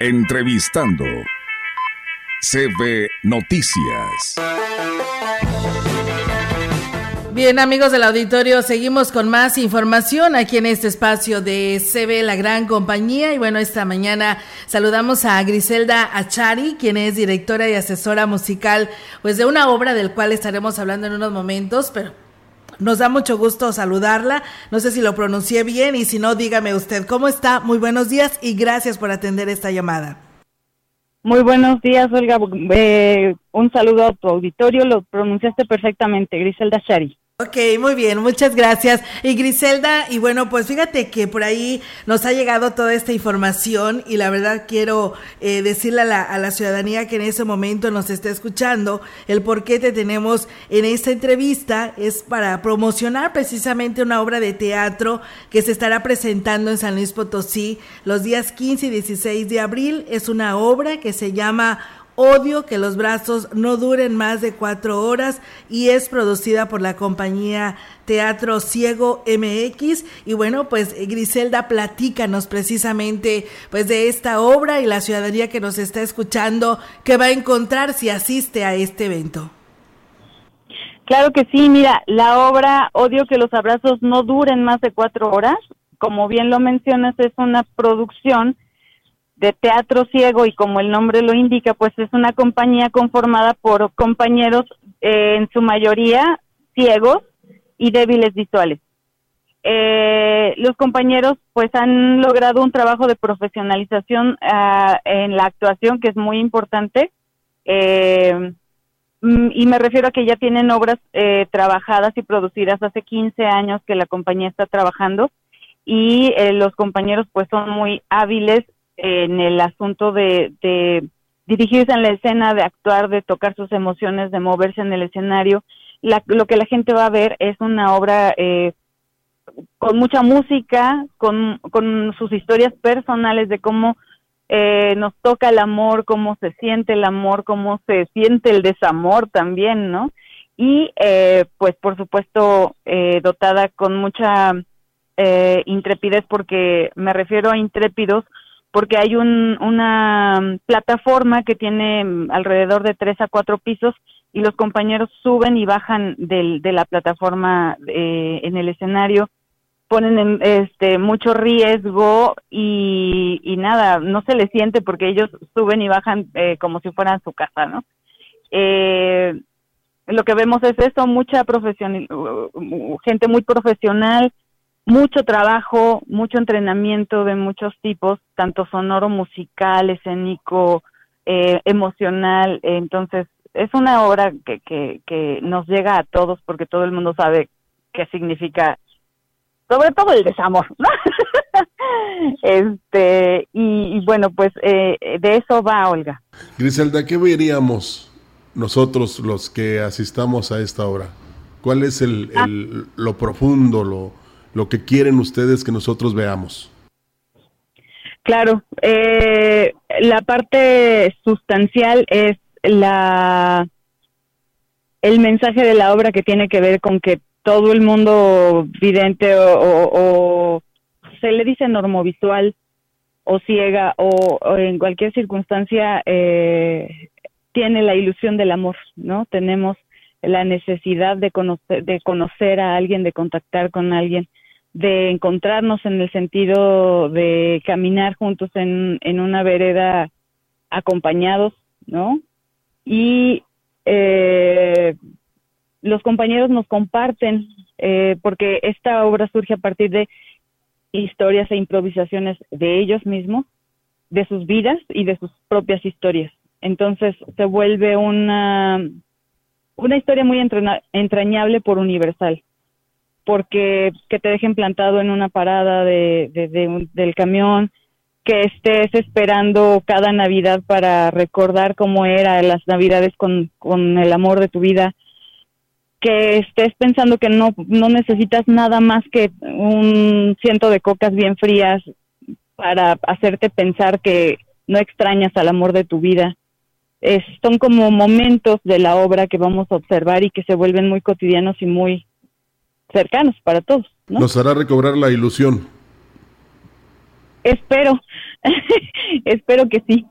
Entrevistando. CB Noticias. Bien, amigos del auditorio, seguimos con más información aquí en este espacio de CB La Gran Compañía. Y bueno, esta mañana saludamos a Griselda Achari, quien es directora y asesora musical, pues de una obra del cual estaremos hablando en unos momentos, pero nos da mucho gusto saludarla. No sé si lo pronuncié bien y si no, dígame usted cómo está. Muy buenos días y gracias por atender esta llamada. Muy buenos días, Olga. Eh, un saludo a tu auditorio. Lo pronunciaste perfectamente, Griselda Achari. Ok, muy bien, muchas gracias. Y Griselda, y bueno, pues fíjate que por ahí nos ha llegado toda esta información y la verdad quiero eh, decirle a la, a la, ciudadanía que en ese momento nos está escuchando, el por qué te tenemos en esta entrevista es para promocionar precisamente una obra de teatro que se estará presentando en San Luis Potosí los días 15 y 16 de abril. Es una obra que se llama Odio que los brazos no duren más de cuatro horas y es producida por la compañía Teatro Ciego MX. Y bueno, pues Griselda, platícanos precisamente pues de esta obra y la ciudadanía que nos está escuchando que va a encontrar si asiste a este evento. Claro que sí, mira, la obra Odio que los abrazos no duren más de cuatro horas, como bien lo mencionas, es una producción de teatro ciego y como el nombre lo indica, pues es una compañía conformada por compañeros eh, en su mayoría ciegos y débiles visuales. Eh, los compañeros pues han logrado un trabajo de profesionalización ah, en la actuación que es muy importante eh, mm, y me refiero a que ya tienen obras trabajadas y producidas hace 15 años que la compañía está trabajando y los compañeros pues son muy hábiles en el asunto de, dirigirse en la escena, de actuar, de tocar sus emociones, de moverse en el escenario. lo que la gente va a ver es una obra eh, con mucha música, con, con sus historias personales de cómo eh, nos toca el amor, cómo se siente el amor, cómo se siente el desamor también, ¿no? Y eh, pues por supuesto dotada con mucha intrepidez porque me refiero a intrépidos porque hay un, una plataforma que tiene alrededor de tres a cuatro pisos y los compañeros suben y bajan del, de la plataforma eh, en el escenario, ponen en, este mucho riesgo y, y, nada, no se les siente porque ellos suben y bajan eh, como si fueran su casa, ¿no? Eh, lo que vemos es eso, mucha profesional, gente muy profesional, mucho trabajo, mucho entrenamiento de muchos tipos, tanto sonoro, musical, escénico, eh, emocional. Entonces, es una obra que, que, que nos llega a todos porque todo el mundo sabe qué significa, sobre todo el desamor. este y, bueno, pues eh, de eso va Olga. Griselda, ¿qué veríamos nosotros los que asistamos a esta obra? ¿Cuál es el, el ah. lo profundo, lo lo que quieren ustedes que nosotros veamos. Claro, eh, la parte sustancial es la el mensaje de la obra que tiene que ver con que todo el mundo vidente o, se le dice normovisual o ciega o, en cualquier circunstancia eh, tiene la ilusión del amor, ¿no? Tenemos la necesidad de conocer, de conocer a alguien, de contactar con alguien de encontrarnos en el sentido de caminar juntos en, en una vereda acompañados, ¿no? Y eh, los compañeros nos comparten, eh, porque esta obra surge a partir de historias e improvisaciones de ellos mismos, de sus vidas y de sus propias historias. Entonces se vuelve una, una historia muy entrañable por universal porque que te dejen plantado en una parada de, del camión, que estés esperando cada Navidad para recordar cómo era las Navidades con, el amor de tu vida, que estés pensando que no, no necesitas nada más que un ciento de cocas bien frías para hacerte pensar que no extrañas al amor de tu vida. son como momentos de la obra que vamos a observar y que se vuelven muy cotidianos y muy cercanos para todos. Nos hará recobrar la ilusión. Espero, Espero que sí.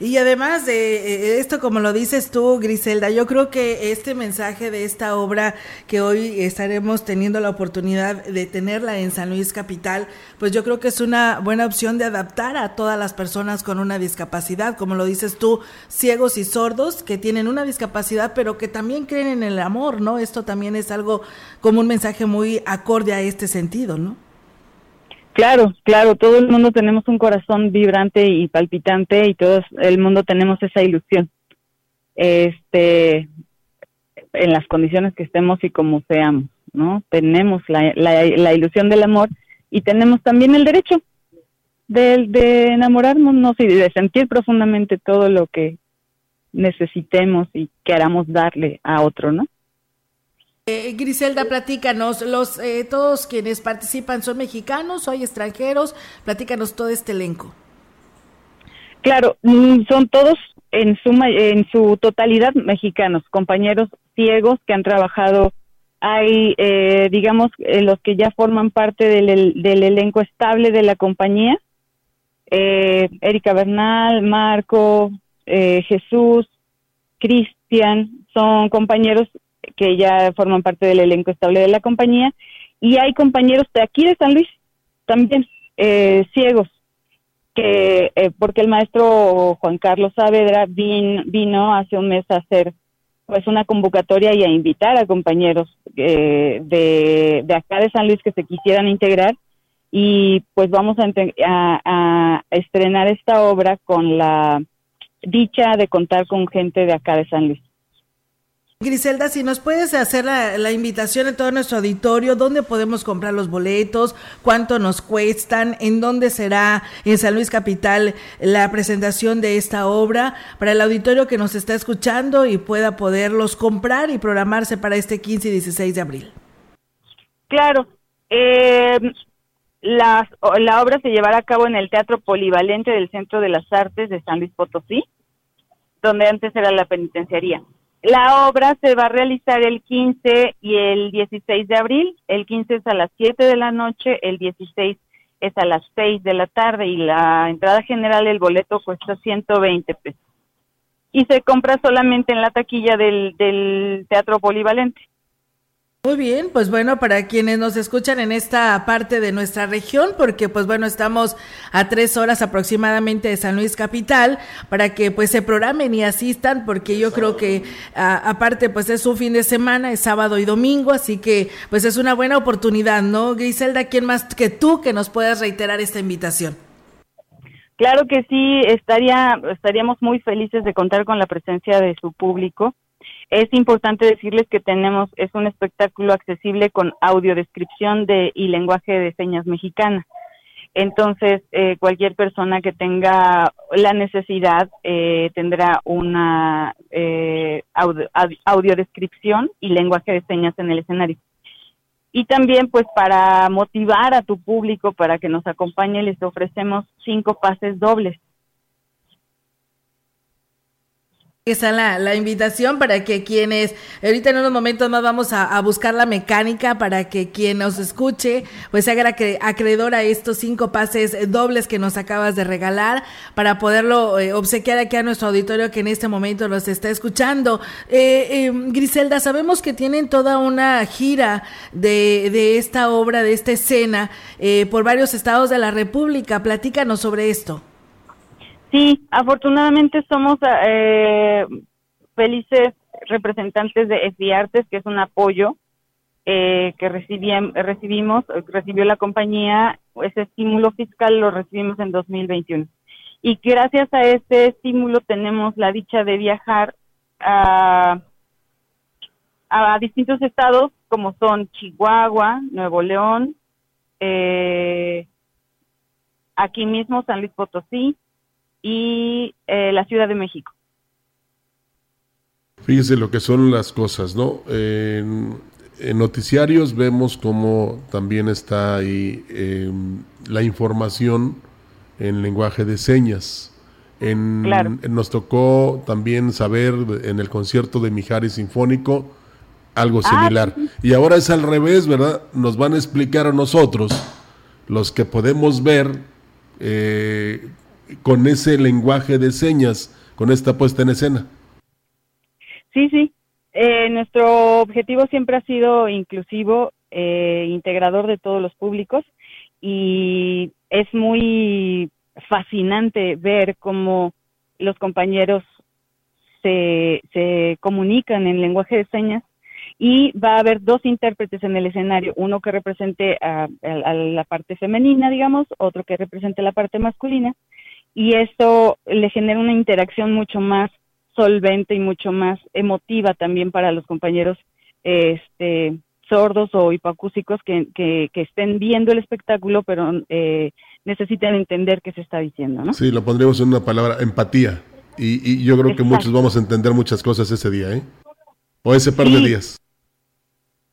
Y además de eh, esto, como lo dices tú, Griselda, yo creo que este mensaje de esta obra que hoy estaremos teniendo la oportunidad de tenerla en San Luis Capital, pues yo creo que es una buena opción de adaptar a todas las personas con una discapacidad, como lo dices tú, ciegos y sordos que tienen una discapacidad, pero que también creen en el amor, ¿no? Esto también es algo como un mensaje muy acorde a este sentido, ¿no? Claro, claro, todo el mundo tenemos un corazón vibrante y palpitante y todo el mundo tenemos esa ilusión. Este, en las condiciones que estemos y como seamos, ¿no? Tenemos la, la, ilusión del amor y tenemos también el derecho de, de enamorarnos y de sentir profundamente todo lo que necesitemos y queramos darle a otro, ¿no? Eh, Griselda, platícanos, los, eh, todos quienes participan son mexicanos hay extranjeros, platícanos todo este elenco. Claro, mm, son todos en su, en su totalidad mexicanos, compañeros ciegos que han trabajado, hay, eh, digamos, eh, los que ya forman parte del, del elenco estable de la compañía, eh, Erika Bernal, Marco, Jesús, Cristian, son compañeros que ya forman parte del elenco estable de la compañía, y hay compañeros de aquí de San Luis, también eh, ciegos, que eh, porque el maestro Juan Carlos Saavedra vino hace un mes a hacer pues una convocatoria y a invitar a compañeros eh, de, de acá de San Luis que se quisieran integrar y pues vamos a, a, estrenar esta obra con la dicha de contar con gente de acá de San Luis. Griselda, si nos puedes hacer la, invitación en todo nuestro auditorio, dónde podemos comprar los boletos, cuánto nos cuestan, en dónde será en San Luis Capital la presentación de esta obra, para el auditorio que nos está escuchando y pueda poderlos comprar y programarse para este 15 y 16 de abril. Claro, eh, la, la obra se llevará a cabo en el Teatro Polivalente del Centro de las Artes de San Luis Potosí, donde antes era la penitenciaría. La obra se va a realizar el 15 y el 16 de abril. El 15 es a las 7 de la noche, el 16 es a las 6 de la tarde y la entrada general del boleto cuesta 120 pesos. Y se compra solamente en la taquilla del, del Teatro Polivalente. Muy bien, pues bueno, para quienes nos escuchan en esta parte de nuestra región, porque pues bueno, estamos a tres horas aproximadamente de San Luis Capital, para que pues se programen y asistan, porque yo creo que aparte pues es un fin de semana, es sábado y domingo, así que pues es una buena oportunidad, ¿no? Griselda, ¿quién más que tú que nos puedas reiterar esta invitación? Claro que sí, estaría, estaríamos muy felices de contar con la presencia de su público es importante decirles que tenemos, es un espectáculo accesible con audiodescripción de, y lenguaje de señas mexicana. Entonces, eh, cualquier persona que tenga la necesidad eh, tendrá una eh, audiodescripción y lenguaje de señas en el escenario. Y también, pues, para motivar a tu público para que nos acompañe, les ofrecemos cinco pases dobles. Esa la, la invitación para que quienes, ahorita en unos momentos más vamos a, buscar la mecánica para que quien nos escuche, pues se haga acreedor a estos cinco pases dobles que nos acabas de regalar para poderlo eh, obsequiar aquí a nuestro auditorio que en este momento nos está escuchando. Eh, eh, Griselda, sabemos que tienen toda una gira de, de esta obra, de esta escena, por varios estados de la República. Platícanos sobre esto. Sí, afortunadamente somos eh, felices representantes de FB Artes, que es un apoyo eh, que recibimos, recibió la compañía, ese estímulo fiscal lo recibimos en 2021. Y gracias a este estímulo tenemos la dicha de viajar a, a distintos estados como son Chihuahua, Nuevo León, eh, aquí mismo San Luis Potosí, y eh, la Ciudad de México. Fíjese lo que son las cosas, ¿no? En, noticiarios vemos cómo también está ahí em, la información en lenguaje de señas. En, nos tocó también saber en el concierto de Mijares Sinfónico algo ah, similar. Y ahora es al revés, ¿verdad? Nos van a explicar a nosotros, los que podemos ver eh, con ese lenguaje de señas, con esta puesta en escena. Sí, sí. Eh, nuestro objetivo siempre ha sido inclusivo, eh, integrador de todos los públicos y es muy fascinante ver cómo los compañeros se, se comunican en lenguaje de señas y va a haber dos intérpretes en el escenario, uno que represente a, la parte femenina, digamos, otro que represente la parte masculina, y esto le genera una interacción mucho más solvente y mucho más emotiva también para los compañeros este, sordos o hipoacúsicos que, que, estén viendo el espectáculo, pero eh, necesitan entender qué se está diciendo, ¿no? Sí, lo pondremos en una palabra, empatía. Y, yo creo que muchos vamos a entender muchas cosas ese día, ¿eh? O ese par de días.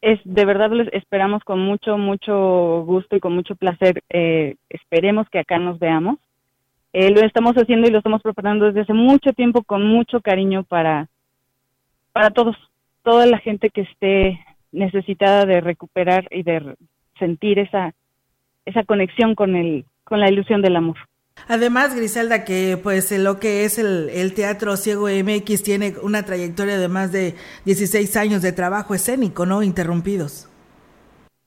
Es, de verdad les esperamos con mucho, mucho gusto y con mucho placer. Eh, esperemos que acá nos veamos. Eh, lo estamos haciendo y lo estamos preparando desde hace mucho tiempo con mucho cariño para, para todos, toda la gente que esté necesitada de recuperar y de sentir esa, esa conexión con, el, con la ilusión del amor. Además, Griselda, que pues lo que es el, el, Teatro Ciego MX tiene una trayectoria de más de 16 años de trabajo escénico, ¿no? Interrumpidos.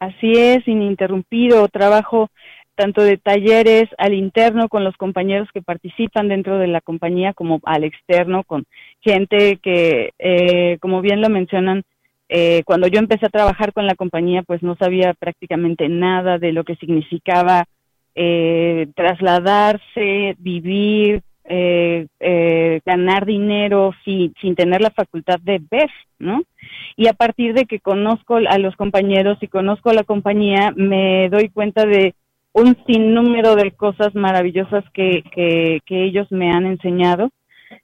Así es, ininterrumpido, trabajo tanto de talleres al interno con los compañeros que participan dentro de la compañía como al externo con gente que, eh, como bien lo mencionan, eh, cuando yo empecé a trabajar con la compañía, pues no sabía prácticamente nada de lo que significaba eh, trasladarse, vivir, eh, eh, ganar dinero sin, sin tener la facultad de ver, ¿no? Y a partir de que conozco a los compañeros y conozco a la compañía, me doy cuenta de un sinnúmero de cosas maravillosas que, que, que ellos me han enseñado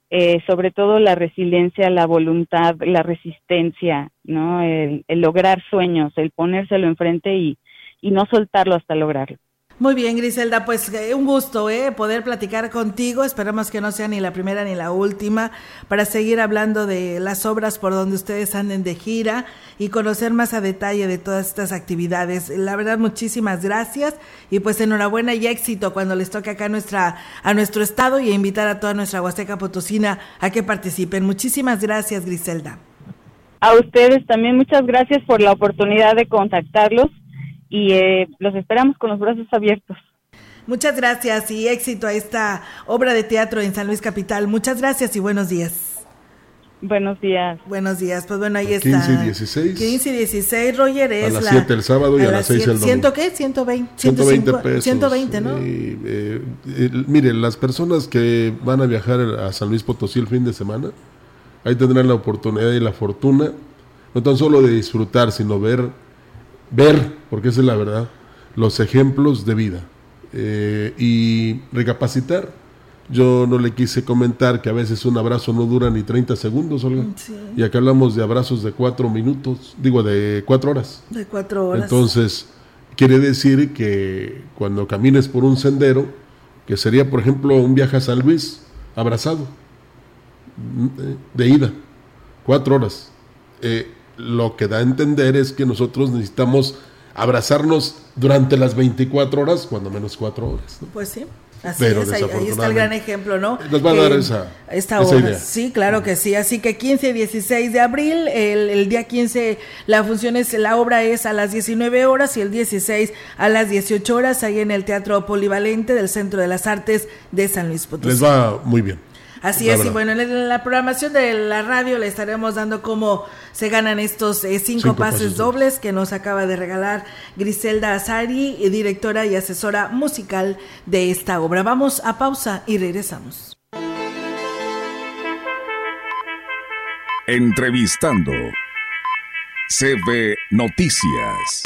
eh, sobre todo la resiliencia, la voluntad, la resistencia, ¿no? El, lograr sueños, el ponérselo enfrente y, y no soltarlo hasta lograrlo. Muy bien, Griselda, pues eh, un gusto ¿eh? poder platicar contigo. Esperamos que no sea ni la primera ni la última para seguir hablando de las obras por donde ustedes anden de gira y conocer más a detalle de todas estas actividades. La verdad, muchísimas gracias y pues enhorabuena y éxito cuando les toque acá a, nuestra, a nuestro estado y invitar a toda nuestra Huasteca Potosina a que participen. Muchísimas gracias, Griselda. A ustedes también muchas gracias por la oportunidad de contactarlos y eh, los esperamos con los brazos abiertos. Muchas gracias y éxito a esta obra de teatro en San Luis Capital. Muchas gracias y buenos días. Buenos días. Buenos días. Pues bueno, ahí está. 15 y 16. 15 y 16, Roger, es a las 7 el sábado y a, las 6 el domingo. ¿Ciento qué? 120. 120 pesos. 120, ¿no? Eh, mire, las personas que van a viajar a San Luis Potosí el fin de semana, ahí tendrán la oportunidad y la fortuna, no tan solo de disfrutar, sino ver ver, porque esa es la verdad, los ejemplos de vida eh, y recapacitar. Yo no le quise comentar que a veces un abrazo no dura ni 30 segundos, Olga. Y acá hablamos de abrazos de cuatro minutos, digo, de cuatro horas. De cuatro horas. Entonces, quiere decir que cuando camines por un sendero, que sería, por ejemplo, un viaje a San Luis, abrazado, de ida, cuatro horas. Eh, lo que da a entender es que nosotros necesitamos abrazarnos durante las 24 horas, cuando menos 4 horas. Pues sí. Así es, ahí, está el gran ejemplo, ¿no? Nos va a dar esa, esta hora. Sí, claro que sí. Así que 15 y 16 de abril, el, el, día 15, la función es, la obra es a las 19 horas y el 16 a las 18 horas, ahí en el Teatro Polivalente del Centro de las Artes de San Luis Potosí. Les va muy bien. Así es, y bueno, en la programación de la radio le estaremos dando cómo se ganan estos eh, cinco, pases, dobles que nos acaba de regalar Griselda Azari, directora y asesora musical de esta obra. Vamos a pausa y regresamos. Entrevistando CB Noticias.